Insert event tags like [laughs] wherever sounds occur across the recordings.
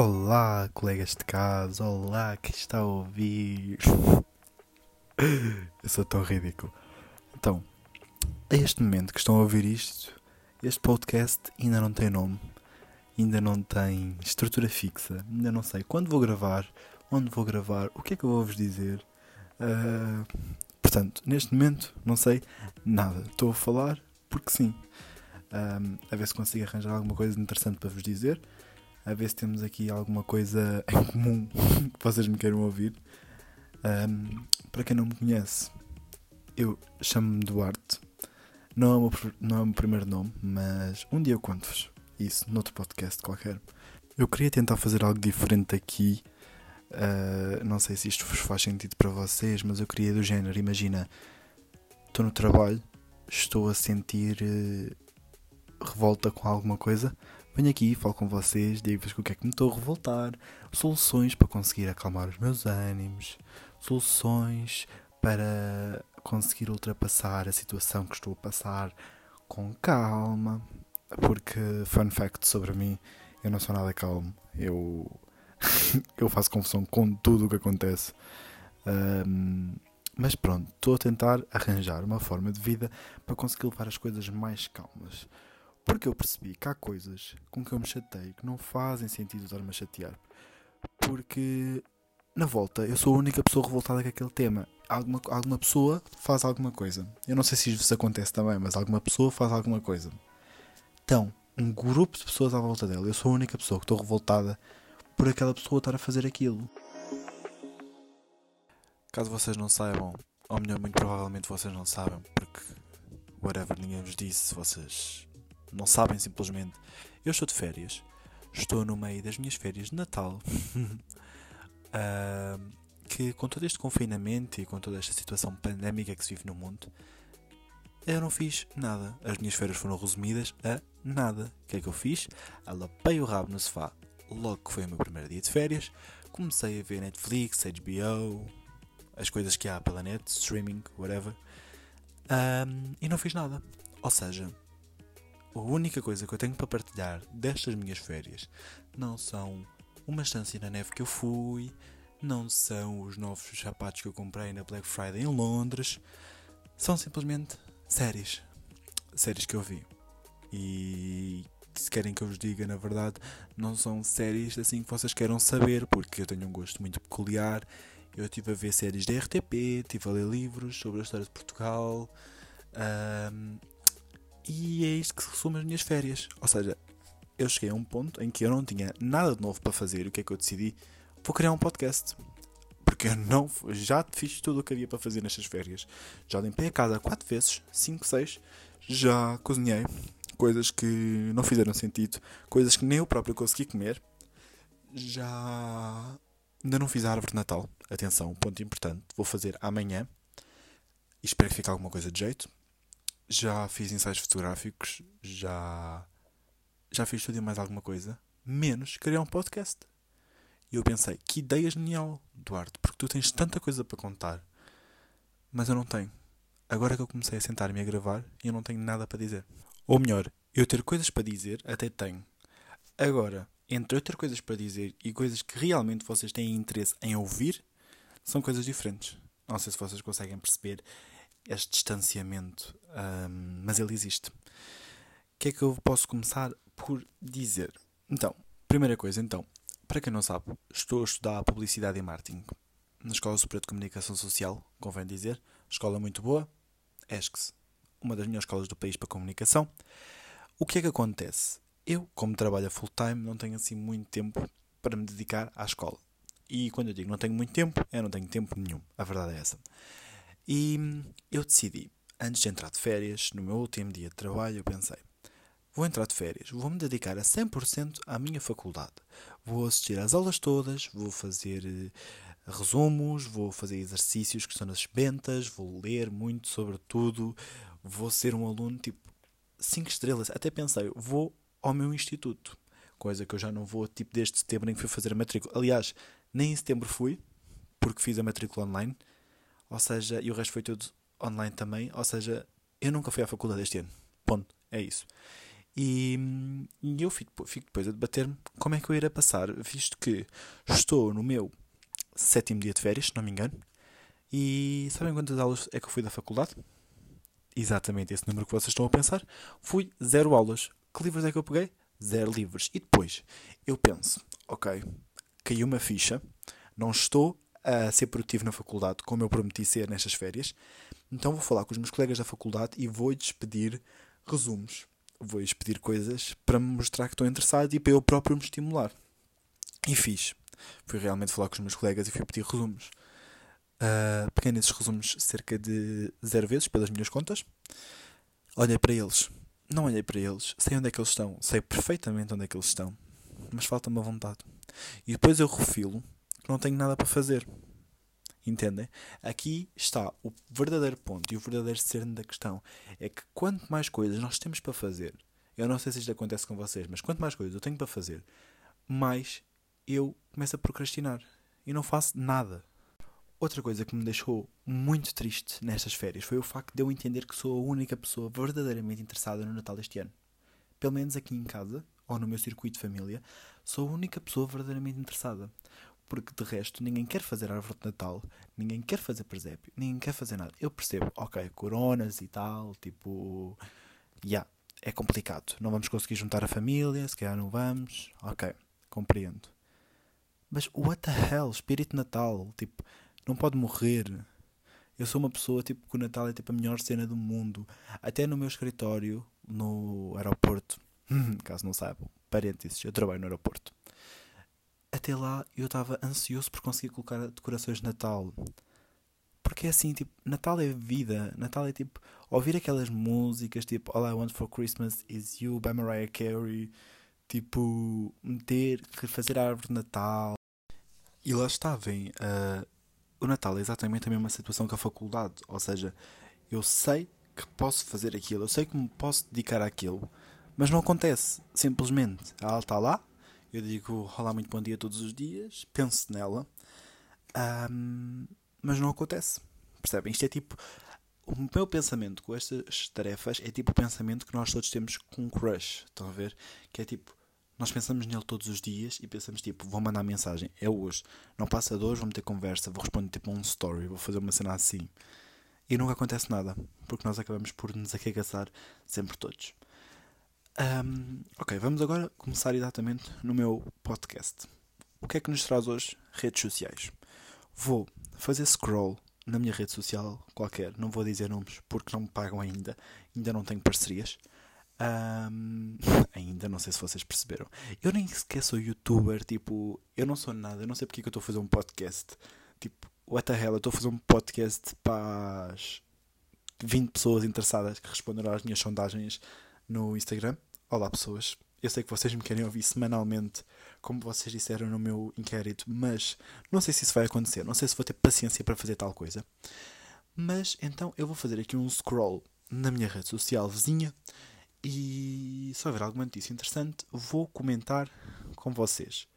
Olá, colegas de casa, olá, que está a ouvir. Eu sou tão ridículo. Então, a este momento que estão a ouvir isto, este podcast ainda não tem nome, ainda não tem estrutura fixa, ainda não sei quando vou gravar, onde vou gravar, o que é que eu vou vos dizer. Uh, portanto, neste momento, não sei nada. Estou a falar porque sim. Um, a ver se consigo arranjar alguma coisa interessante para vos dizer a ver se temos aqui alguma coisa [laughs] em comum que vocês me queiram ouvir. Um, para quem não me conhece, eu chamo-me Duarte. Não é, o meu, não é o meu primeiro nome, mas um dia eu conto-vos isso noutro podcast qualquer. Eu queria tentar fazer algo diferente aqui. Uh, não sei se isto vos faz sentido para vocês, mas eu queria do género. Imagina, estou no trabalho, estou a sentir uh, revolta com alguma coisa Venho aqui, falo com vocês, digo-vos o que é que me estou a revoltar, soluções para conseguir acalmar os meus ânimos, soluções para conseguir ultrapassar a situação que estou a passar com calma. Porque, fun fact sobre mim, eu não sou nada calmo. Eu, [laughs] eu faço confusão com tudo o que acontece. Um, mas pronto, estou a tentar arranjar uma forma de vida para conseguir levar as coisas mais calmas. Porque eu percebi que há coisas com que eu me chatei que não fazem sentido estar-me a chatear. Porque na volta eu sou a única pessoa revoltada com aquele tema. Alguma, alguma pessoa faz alguma coisa. Eu não sei se isso acontece também, mas alguma pessoa faz alguma coisa. Então, um grupo de pessoas à volta dela, eu sou a única pessoa que estou revoltada por aquela pessoa estar a fazer aquilo. Caso vocês não saibam, ou melhor, muito provavelmente vocês não sabem, porque whatever ninguém vos disse, vocês não sabem simplesmente. Eu estou de férias. Estou no meio das minhas férias de Natal. [laughs] uh, que com todo este confinamento e com toda esta situação pandémica que se vive no mundo, eu não fiz nada. As minhas férias foram resumidas a nada. O que é que eu fiz? Alapei o rabo no sofá logo que foi o meu primeiro dia de férias. Comecei a ver Netflix, HBO, as coisas que há pela net, streaming, whatever. Um, e não fiz nada. Ou seja, a única coisa que eu tenho para partilhar destas minhas férias não são uma estância na neve que eu fui, não são os novos sapatos que eu comprei na Black Friday em Londres, são simplesmente séries. Séries que eu vi. E se querem que eu vos diga, na verdade, não são séries assim que vocês queiram saber, porque eu tenho um gosto muito peculiar. Eu estive a ver séries da RTP, estive a ler livros sobre a história de Portugal. Um, e é isto que resume as minhas férias. Ou seja, eu cheguei a um ponto em que eu não tinha nada de novo para fazer. O que é que eu decidi? Vou criar um podcast. Porque eu não já fiz tudo o que havia para fazer nestas férias. Já limpei a casa quatro vezes, cinco, seis. Já cozinhei coisas que não fizeram sentido, coisas que nem eu próprio consegui comer. Já ainda não fiz a árvore de Natal. Atenção, ponto importante. Vou fazer amanhã. E espero que fique alguma coisa de jeito já fiz ensaios fotográficos, já já fiz tudo e mais alguma coisa, menos criar um podcast. E eu pensei, que ideia genial, Duarte, porque tu tens tanta coisa para contar, mas eu não tenho. Agora que eu comecei a sentar-me a gravar, eu não tenho nada para dizer. Ou melhor, eu ter coisas para dizer, até tenho. Agora, entre eu ter coisas para dizer e coisas que realmente vocês têm interesse em ouvir, são coisas diferentes. Não sei se vocês conseguem perceber este distanciamento, um, mas ele existe. O que é que eu posso começar por dizer? Então, primeira coisa, então, para quem não sabe, estou a estudar Publicidade e Marketing na Escola Superior de Comunicação Social, convém dizer, escola muito boa, ESCS, uma das melhores escolas do país para comunicação. O que é que acontece? Eu, como trabalho full time, não tenho assim muito tempo para me dedicar à escola. E quando eu digo não tenho muito tempo, é não tenho tempo nenhum. A verdade é essa. E eu decidi, antes de entrar de férias, no meu último dia de trabalho, eu pensei: vou entrar de férias, vou-me dedicar a 100% à minha faculdade. Vou assistir às aulas todas, vou fazer uh, resumos, vou fazer exercícios que estão nas bentas, vou ler muito sobre tudo, vou ser um aluno tipo 5 estrelas. Até pensei, vou ao meu instituto, coisa que eu já não vou tipo desde setembro em que fui fazer a matrícula. Aliás, nem em setembro fui, porque fiz a matrícula online ou seja, e o resto foi tudo online também, ou seja, eu nunca fui à faculdade este ano. Ponto. É isso. E, e eu fico, fico depois a debater-me como é que eu irei passar, visto que estou no meu sétimo dia de férias, se não me engano. E sabem quantas aulas é que eu fui da faculdade? Exatamente esse número que vocês estão a pensar. Fui zero aulas. Que livros é que eu peguei? Zero livros. E depois eu penso, ok, caiu uma ficha, não estou a ser produtivo na faculdade como eu prometi ser nestas férias, então vou falar com os meus colegas da faculdade e vou-lhes pedir resumos. Vou-lhes pedir coisas para me mostrar que estou interessado e para eu próprio me estimular. E fiz. Fui realmente falar com os meus colegas e fui pedir resumos. Uh, peguei nesses resumos cerca de zero vezes, pelas minhas contas. Olhei para eles. Não olhei para eles. Sei onde é que eles estão. Sei perfeitamente onde é que eles estão. Mas falta-me a vontade. E depois eu refilo que não tenho nada para fazer. Entendem? Aqui está o verdadeiro ponto e o verdadeiro cerne da questão. É que quanto mais coisas nós temos para fazer, eu não sei se isto acontece com vocês, mas quanto mais coisas eu tenho para fazer, mais eu começo a procrastinar e não faço nada. Outra coisa que me deixou muito triste nestas férias foi o facto de eu entender que sou a única pessoa verdadeiramente interessada no Natal este ano. Pelo menos aqui em casa, ou no meu circuito de família, sou a única pessoa verdadeiramente interessada porque de resto ninguém quer fazer árvore de Natal, ninguém quer fazer presépio, ninguém quer fazer nada. Eu percebo, ok, coronas e tal, tipo, já, yeah, é complicado. Não vamos conseguir juntar a família, se calhar não vamos, ok, compreendo. Mas what the hell, espírito Natal, tipo, não pode morrer. Eu sou uma pessoa tipo que o Natal é tipo a melhor cena do mundo. Até no meu escritório, no aeroporto, [laughs] caso não saibam, parênteses, eu trabalho no aeroporto até lá eu estava ansioso por conseguir colocar decorações de Natal. Porque é assim, tipo, Natal é vida. Natal é tipo, ouvir aquelas músicas tipo All I Want for Christmas is You by Mariah Carey. Tipo, meter, fazer a árvore de Natal. E lá está, vem. Uh, o Natal é exatamente a mesma situação que a faculdade. Ou seja, eu sei que posso fazer aquilo, eu sei que me posso dedicar àquilo, mas não acontece. Simplesmente. Ela está lá, eu digo olá, muito bom dia todos os dias, penso nela, um, mas não acontece. Percebem? Isto é tipo. O meu pensamento com estas tarefas é tipo o pensamento que nós todos temos com um crush. Estão a ver? Que é tipo. Nós pensamos nele todos os dias e pensamos tipo, vou mandar mensagem, é hoje. Não passa de hoje, vou meter conversa, vou responder tipo um story, vou fazer uma cena assim. E nunca acontece nada, porque nós acabamos por nos aquegaçar sempre todos. Um, ok, vamos agora começar exatamente no meu podcast. O que é que nos traz hoje? Redes sociais. Vou fazer scroll na minha rede social qualquer, não vou dizer nomes porque não me pagam ainda, ainda não tenho parcerias. Um, [laughs] ainda não sei se vocês perceberam. Eu nem sequer sou youtuber, tipo, eu não sou nada, eu não sei porque é que eu estou a fazer um podcast. Tipo, what the hell, eu estou a fazer um podcast para as 20 pessoas interessadas que responderam às minhas sondagens no Instagram. Olá pessoas, eu sei que vocês me querem ouvir semanalmente, como vocês disseram no meu inquérito, mas não sei se isso vai acontecer, não sei se vou ter paciência para fazer tal coisa. Mas então eu vou fazer aqui um scroll na minha rede social vizinha e se houver alguma notícia interessante, vou comentar com vocês.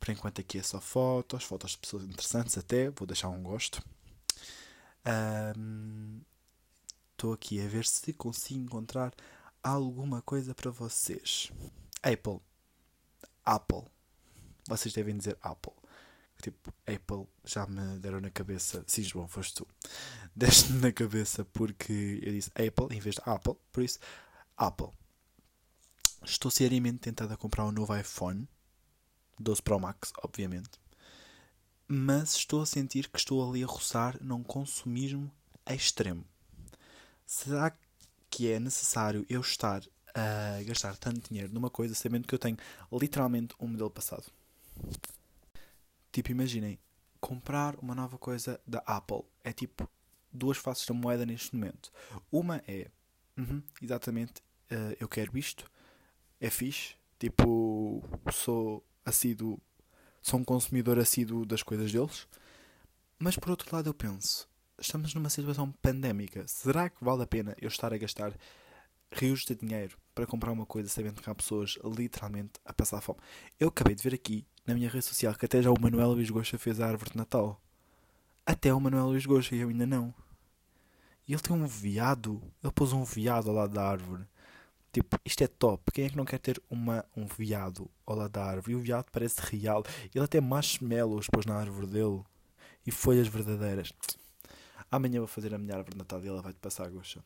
Por enquanto aqui é só fotos, fotos de pessoas interessantes até, vou deixar um gosto. Estou um, aqui a ver se consigo encontrar alguma coisa para vocês. Apple. Apple. Vocês devem dizer Apple. Tipo, Apple já me deram na cabeça. Sim, João, foste tu. [laughs] Deste-me na cabeça porque eu disse Apple em vez de Apple. Por isso, Apple. Estou seriamente tentado a comprar um novo iPhone. 12 Pro Max, obviamente. Mas estou a sentir que estou ali a roçar num consumismo extremo. Será que que é necessário eu estar a gastar tanto dinheiro numa coisa sabendo que eu tenho literalmente um modelo passado. Tipo, imaginem, comprar uma nova coisa da Apple é tipo duas faces da moeda neste momento. Uma é, uhum, exatamente, uh, eu quero isto, é fixe, tipo, sou assíduo, sou um consumidor assíduo das coisas deles. Mas por outro lado eu penso, estamos numa situação pandémica. Será que vale a pena eu estar a gastar rios de dinheiro para comprar uma coisa sabendo que há pessoas literalmente a passar fome? Eu acabei de ver aqui na minha rede social que até já o Manuel Luís Goxa fez a árvore de Natal. Até o Manuel Luís Goxa e eu ainda não. E ele tem um veado. Ele pôs um veado ao lado da árvore. Tipo, isto é top. Quem é que não quer ter uma, um veado ao lado da árvore? E o veado parece real. Ele até marshmallows pôs na árvore dele. E folhas verdadeiras. Amanhã vou fazer a minha árvore de Natal e ela vai-te passar a goxa.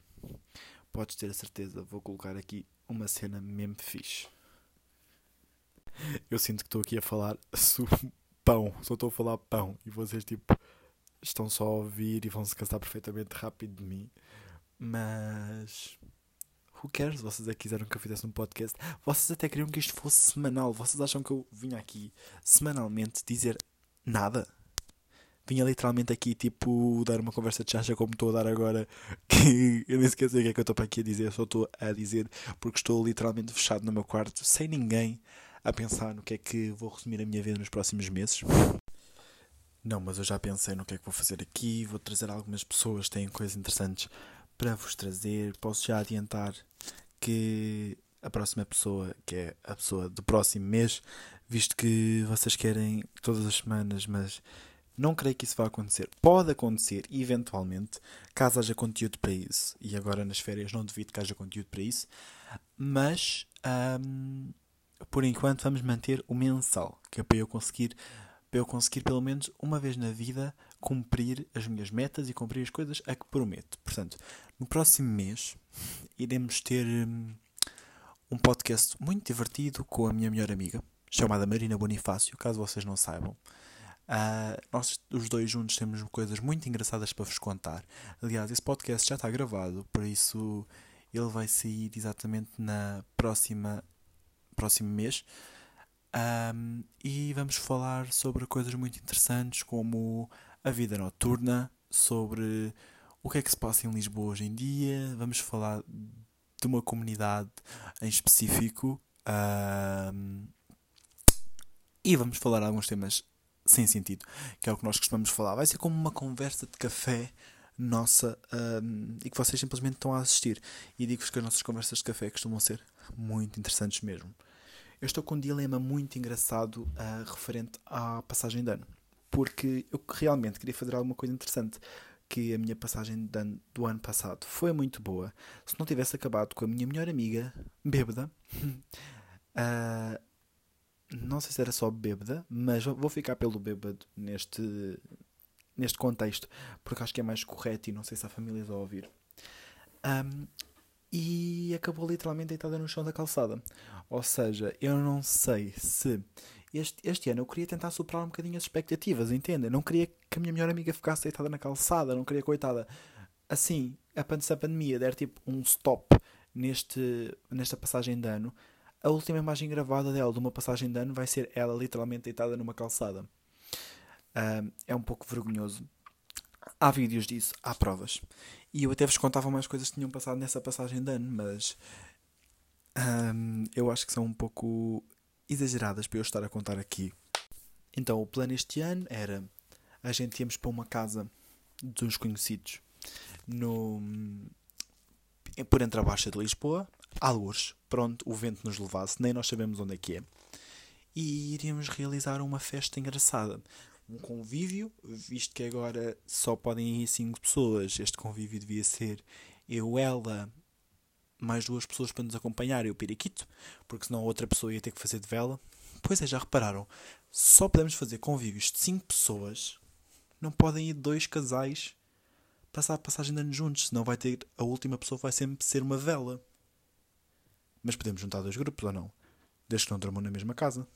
Podes ter a certeza. Vou colocar aqui uma cena mesmo fixe. Eu sinto que estou aqui a falar pão. Só estou a falar pão. E vocês, tipo, estão só a ouvir e vão se cansar perfeitamente rápido de mim. Mas who cares? Vocês é que quiseram que eu fizesse um podcast. Vocês até queriam que isto fosse semanal. Vocês acham que eu vinha aqui semanalmente dizer nada? Vinha literalmente aqui, tipo, dar uma conversa de chacha como estou a dar agora. [laughs] Que eu nem sei o que é que eu estou para aqui a dizer. Só estou a dizer porque estou literalmente fechado no meu quarto, sem ninguém, a pensar no que é que vou resumir a minha vida nos próximos meses. Não, mas eu já pensei no que é que vou fazer aqui. Vou trazer algumas pessoas que têm coisas interessantes para vos trazer. Posso já adiantar que a próxima pessoa, que é a pessoa do próximo mês, visto que vocês querem todas as semanas, mas não creio que isso vá acontecer. Pode acontecer, eventualmente, caso haja conteúdo para isso. E agora nas férias não devido que haja conteúdo para isso. Mas, hum, por enquanto, vamos manter o mensal, que é para eu conseguir para eu conseguir pelo menos uma vez na vida cumprir as minhas metas e cumprir as coisas a que prometo. Portanto, no próximo mês iremos ter um, um podcast muito divertido com a minha melhor amiga, chamada Marina Bonifácio, caso vocês não saibam. Uh, nós os dois juntos temos coisas muito engraçadas para vos contar. Aliás, esse podcast já está gravado, por isso ele vai sair exatamente na próxima próximo mês. Um, e vamos falar sobre coisas muito interessantes como a vida noturna, sobre o que é que se passa em Lisboa hoje em dia. Vamos falar de uma comunidade em específico. Um, e vamos falar alguns temas sem sentido, que é o que nós costumamos falar. Vai ser como uma conversa de café nossa um, e que vocês simplesmente estão a assistir. E digo-vos que as nossas conversas de café costumam ser muito interessantes mesmo. Eu estou com um dilema muito engraçado uh, referente à passagem de ano. Porque eu realmente queria fazer alguma coisa interessante. Que a minha passagem de ano, do ano passado foi muito boa. Se não tivesse acabado com a minha melhor amiga, bêbada. uh, [laughs] não sei se era só bêbada, mas vou ficar pelo bêbado neste, neste contexto. Porque acho que é mais correto e não sei se a família vai ouvir. Um, e acabou literalmente deitada no chão da calçada. Ou seja, eu não sei se este, este ano eu queria tentar superar um bocadinho as expectativas, entendem? Não queria que a minha melhor amiga ficasse deitada na calçada, não queria, coitada, assim, a pandemia der tipo um stop neste, nesta passagem de ano. A última imagem gravada dela de uma passagem de ano vai ser ela literalmente deitada numa calçada. Um, é um pouco vergonhoso. Há vídeos disso, há provas. E eu até vos contava mais coisas que tinham passado nessa passagem de ano, mas um, eu acho que são um pouco exageradas para eu estar a contar aqui. Então, o plano este ano era a gente íamos para uma casa dos conhecidos no, por entre a Baixa de Lisboa, alguns, pronto, o vento nos levasse, nem nós sabemos onde é que é, e iríamos realizar uma festa engraçada um convívio, visto que agora só podem ir 5 pessoas. Este convívio devia ser eu, ela, mais duas pessoas para nos acompanhar e o periquito, porque senão outra pessoa ia ter que fazer de vela. Pois é, já repararam? Só podemos fazer convívios de 5 pessoas, não podem ir dois casais passar a passagem de ano juntos, senão vai ter a última pessoa vai sempre ser uma vela. Mas podemos juntar dois grupos ou não? Desde que não dormam na mesma casa.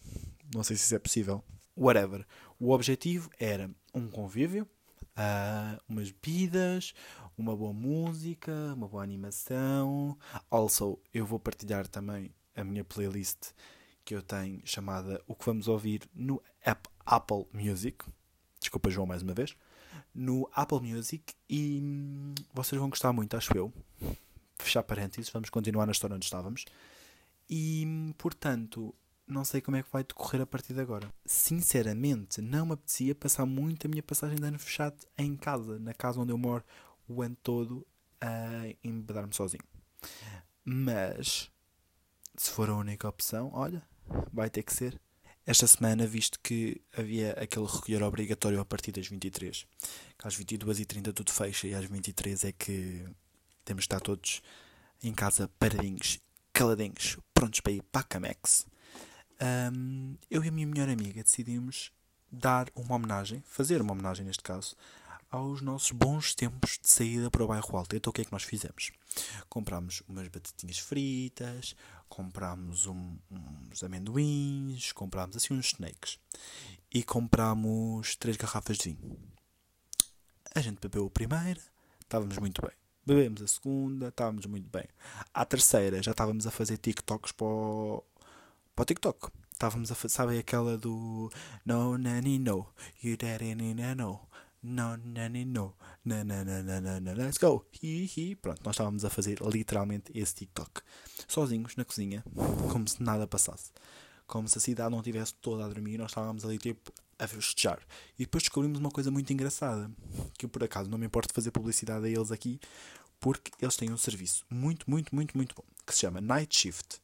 Não sei se isso é possível whatever. O objetivo era um convívio, uh, umas bebidas, uma boa música, uma boa animação. Also, eu vou partilhar também a minha playlist que eu tenho chamada O que vamos ouvir no app Apple Music. Desculpa, João, mais uma vez. No Apple Music e hum, vocês vão gostar muito, acho eu. Fechar parênteses, vamos continuar na história onde estávamos. E, portanto, não sei como é que vai decorrer a partir de agora. Sinceramente, não me apetecia passar muito a minha passagem de ano fechado em casa, na casa onde eu moro o ano todo, a embedar-me sozinho. Mas, se for a única opção, olha, vai ter que ser. Esta semana, visto que havia aquele recolher obrigatório a partir das 23, que às 22h30 tudo fecha e às 23 é que temos de estar todos em casa paradinhos caladinhos, prontos para ir para a Camex, um, eu e a minha melhor amiga decidimos dar uma homenagem, fazer uma homenagem neste caso, aos nossos bons tempos de saída para o bairro Alto. Então o que é que nós fizemos? Comprámos umas batatinhas fritas, comprámos um, uns amendoins, comprámos assim uns snakes e comprámos três garrafas de vinho. A gente bebeu a primeira, estávamos muito bem. Bebemos a segunda, estávamos muito bem. À terceira já estávamos a fazer TikToks para o, para o TikTok. Estávamos a fazer, sabem aquela do No nanny no, you daddy no, no nanny no, na na na na na na let's go, hi hi. Pronto, nós estávamos a fazer literalmente esse TikTok. Sozinhos na cozinha, como se nada passasse. Como se a cidade não estivesse toda a dormir, nós estávamos ali tipo a festejar. E depois descobrimos uma coisa muito engraçada, que eu por acaso não me importo fazer publicidade a eles aqui, porque eles têm um serviço muito, muito, muito, muito bom, que se chama Night Shift.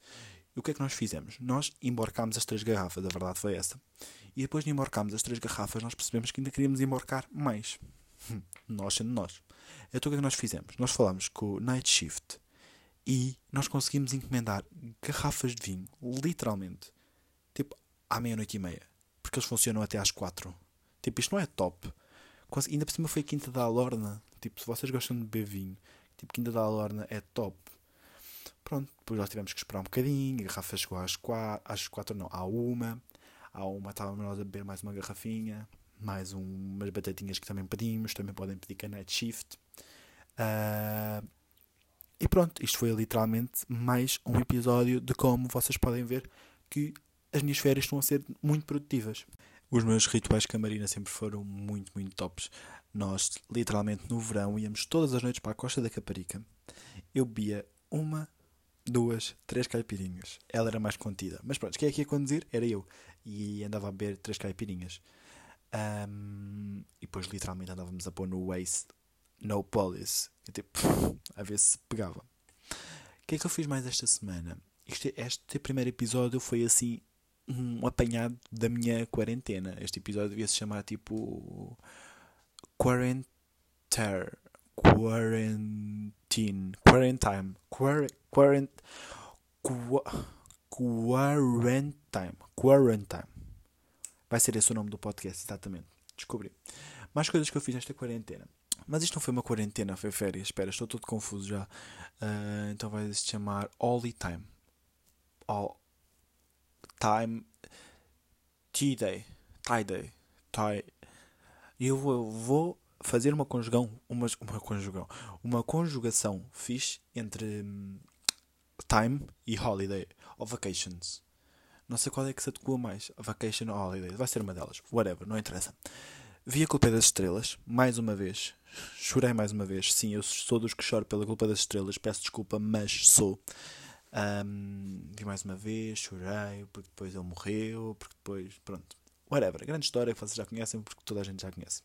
E o que é que nós fizemos? Nós embarcámos as três garrafas, a verdade foi essa. E depois de embarcarmos as três garrafas, nós percebemos que ainda queríamos embarcar mais. nós sendo nós. Então o que é que nós fizemos? Nós falámos com o Night Shift e nós conseguimos encomendar garrafas de vinho, literalmente, tipo, à meia-noite e meia. Porque eles funcionam até às quatro. Tipo, isto não é top. Ainda por cima foi Quinta da Alorna. Tipo, se vocês gostam de beber vinho, tipo, Quinta da Alorna é top. Pronto, depois nós tivemos que esperar um bocadinho, a garrafa chegou às quatro, às quatro não, à uma, à uma estávamos nós a beber mais uma garrafinha, mais um, umas batatinhas que também pedimos, também podem pedir com a Night Shift. Uh, e pronto, isto foi literalmente mais um episódio de como vocês podem ver que as minhas férias estão a ser muito produtivas. Os meus rituais camarina sempre foram muito, muito tops. Nós, literalmente, no verão, íamos todas as noites para a costa da Caparica. Eu bebia uma duas, três caipirinhas. Ela era mais contida. Mas pronto, quem é que ia conduzir? Era eu. E andava a beber três caipirinhas. Um, e depois literalmente andávamos a pôr no Waze No Police. E, tipo, [laughs] a ver se pegava. O que é que eu fiz mais esta semana? Este, este primeiro episódio foi assim um apanhado da minha quarentena. Este episódio devia se chamar tipo Quarenter. Quarantine. Quarantine. Quarant, quarantine. Quarantine. Vai ser esse o nome do podcast, exatamente. Descobri. Mais coisas que eu fiz nesta quarentena. Mas isto não foi uma quarentena, foi férias. Espera, estou todo confuso já. Uh, então vai se chamar All Time. All Time. T-Day. Tie-Day. Tie. E eu vou, vou fazer uma conjugão, uma, uma conjugão, uma conjugação fixe entre hum, time e holiday ou vacations. Não sei qual é que se adequa mais, vacation ou holiday. Vai ser uma delas, whatever, não interessa. Vi a culpa das estrelas, mais uma vez. Chorei mais uma vez. Sim, eu sou dos que choro pela culpa das estrelas. Peço desculpa, mas sou. Um, vi mais uma vez, chorei, porque depois ele morreu, porque depois, pronto. Whatever, grande história que vocês já conhecem, porque toda a gente já conhece.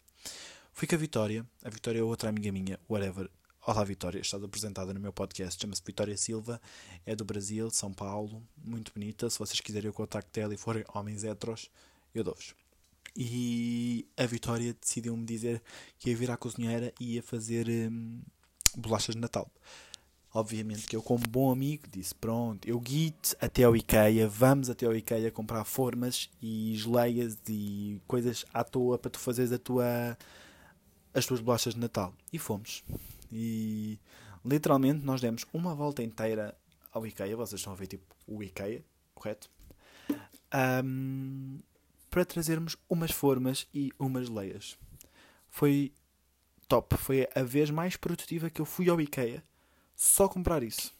Fui com a Vitória, a Vitória é outra amiga minha, whatever. Olá Vitória, estás apresentada no meu podcast, chama-se Vitória Silva, é do Brasil, de São Paulo, muito bonita. Se vocês quiserem o contacto dela e forem homens heteros, eu dou-vos. E a Vitória decidiu-me dizer que ia vir à cozinheira e ia fazer hum, bolachas de Natal. Obviamente que eu, como bom amigo, disse: Pronto, eu guite até ao IKEA, vamos até ao IKEA comprar formas e geleias e coisas à toa para tu fazeres a tua as tuas bolachas de Natal. E fomos. E literalmente nós demos uma volta inteira ao IKEA. Vocês estão a ver tipo o IKEA, correto? Um, para trazermos umas formas e umas leias. Foi top. Foi a vez mais produtiva que eu fui ao IKEA só comprar isso.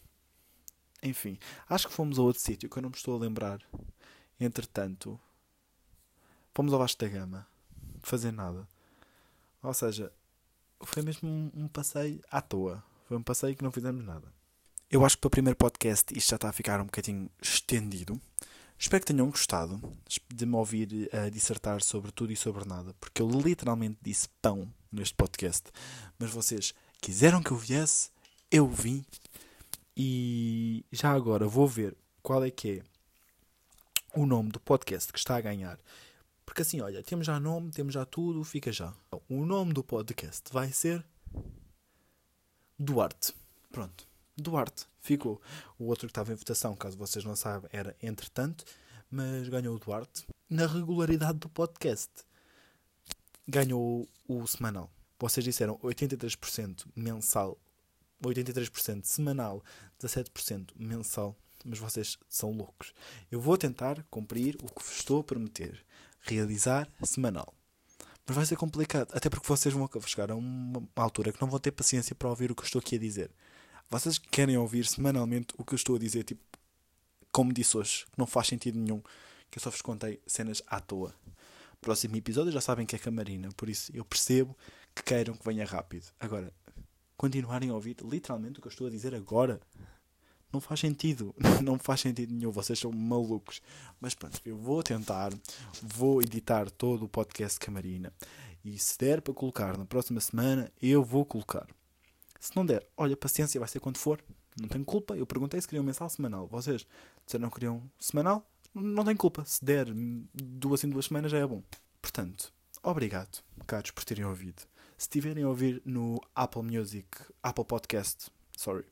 Enfim, acho que fomos a outro sítio que eu não me estou a lembrar. Entretanto, fomos ao Vasco da Gama. Fazer nada. Ou seja, foi mesmo um, um, passeio à toa. Foi um passeio que não fizemos nada. Eu acho que para o primeiro podcast isto já está a ficar um bocadinho estendido. Espero que tenham gostado de me ouvir uh, dissertar sobre tudo e sobre nada, porque eu literalmente disse pão neste podcast. Mas vocês quiseram que eu viesse, eu vim. E já agora vou ver qual é que é o nome do podcast que está a ganhar porque assim, olha, temos já nome, temos já tudo, fica já. O nome do podcast vai ser Duarte. Pronto. Duarte ficou. O outro que estava em votação, caso vocês não saibam, era entretanto, mas ganhou o Duarte. Na regularidade do podcast, ganhou o semanal. Vocês disseram 83% mensal, 83% semanal, 17% mensal, mas vocês são loucos. Eu vou tentar cumprir o que vos estou a prometer, realizar semanal. Mas vai ser complicado, até porque vocês vão chegar a uma altura que não vão ter paciência para ouvir o que eu estou aqui a dizer. Vocês querem ouvir semanalmente o que eu estou a dizer, tipo, como disse hoje, que não faz sentido nenhum, que eu só vos contei cenas à toa. Próximo episódio já sabem que é Camarina, por isso eu percebo que queiram que venha rápido. Agora, continuarem a ouvir literalmente o que eu estou a dizer agora, não faz sentido. [laughs] Não faz sentido nenhum. Vocês são malucos. Mas pronto, eu vou tentar. Vou editar todo o podcast Camarina. E se der para colocar na próxima semana, eu vou colocar. Se não der, olha, paciência, vai ser quando for. Não tenho culpa. Eu perguntei se queriam mensal semanal. Vocês disseram que queriam semanal. Não tenho culpa. Se der duas em duas semanas já é bom. Portanto, obrigado, caros, por terem ouvido. Se tiverem a ouvir no Apple Music, Apple Podcast, sorry,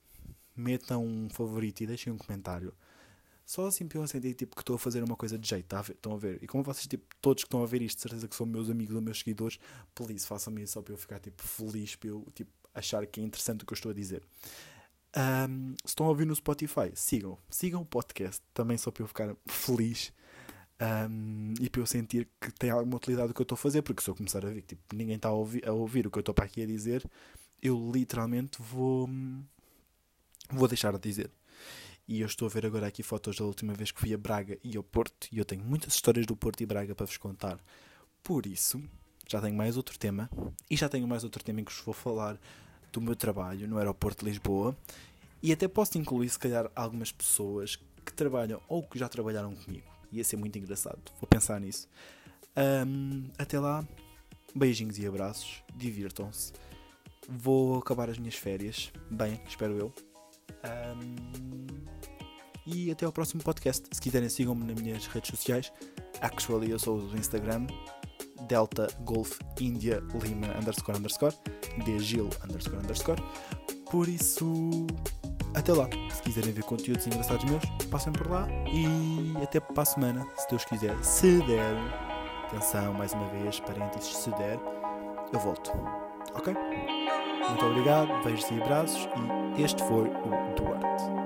metam um favorito e deixem um comentário. Só assim para eu sentir tipo, que estou a fazer uma coisa de jeito, tá? estão a ver? E como vocês, tipo, todos que estão a ver isto, certeza que são meus amigos ou meus seguidores, please, façam-me isso só para eu ficar tipo, feliz, para eu tipo, achar que é interessante o que eu estou a dizer. Um, se estão a ouvir no Spotify, sigam, sigam o podcast também só para eu ficar feliz um, e para eu sentir que tem alguma utilidade o que eu estou a fazer, porque se eu começar a ver que tipo, ninguém está a ouvir, a ouvir o que eu estou para aqui a dizer, eu literalmente vou vou deixar de dizer. E eu estou a ver agora aqui fotos da última vez que fui a Braga e ao Porto, e eu tenho muitas histórias do Porto e Braga para vos contar. Por isso, já tenho mais outro tema, e já tenho mais outro tema em que vos vou falar do meu trabalho no aeroporto de Lisboa, e até posso incluir, se calhar, algumas pessoas que trabalham ou que já trabalharam comigo. Ia ser muito engraçado, vou pensar nisso. Um, até lá, beijinhos e abraços, divirtam-se. Vou acabar as minhas férias, bem, espero eu. Um, e até ao próximo podcast. Se quiserem, sigam-me nas minhas redes sociais. Actually, eu sou do Instagram. Delta Golf India Lima underscore underscore Dgil underscore underscore Por isso, até lá. Se quiserem ver conteúdos engraçados meus, passem por lá. E até para a semana, se Deus quiser. Se der, atenção mais uma vez, parênteses, se der, eu volto. Ok? Muito obrigado, beijos e abraços e este foi o Duarte.